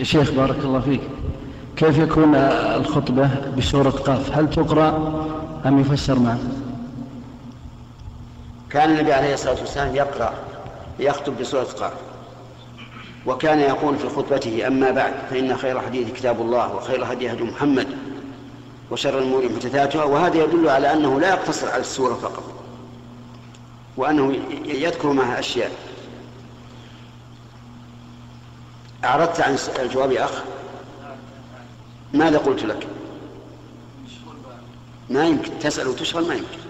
يا شيخ بارك الله فيك. كيف يكون الخطبة بسورة قاف؟ هل تقرأ أم يفسر معه كان النبي عليه الصلاة والسلام يقرأ يخطب بسورة قاف. وكان يقول في خطبته أما بعد فإن خير حديث كتاب الله وخير هدي هدي محمد وشر الأمور محدثاتها. وهذا يدل على أنه لا يقتصر على السورة فقط وأنه يذكر معها أشياء. أعرضت عن الجواب يا أخ؟ ماذا قلت لك؟ ما يمكن تسأل وتشغل ما يمكن.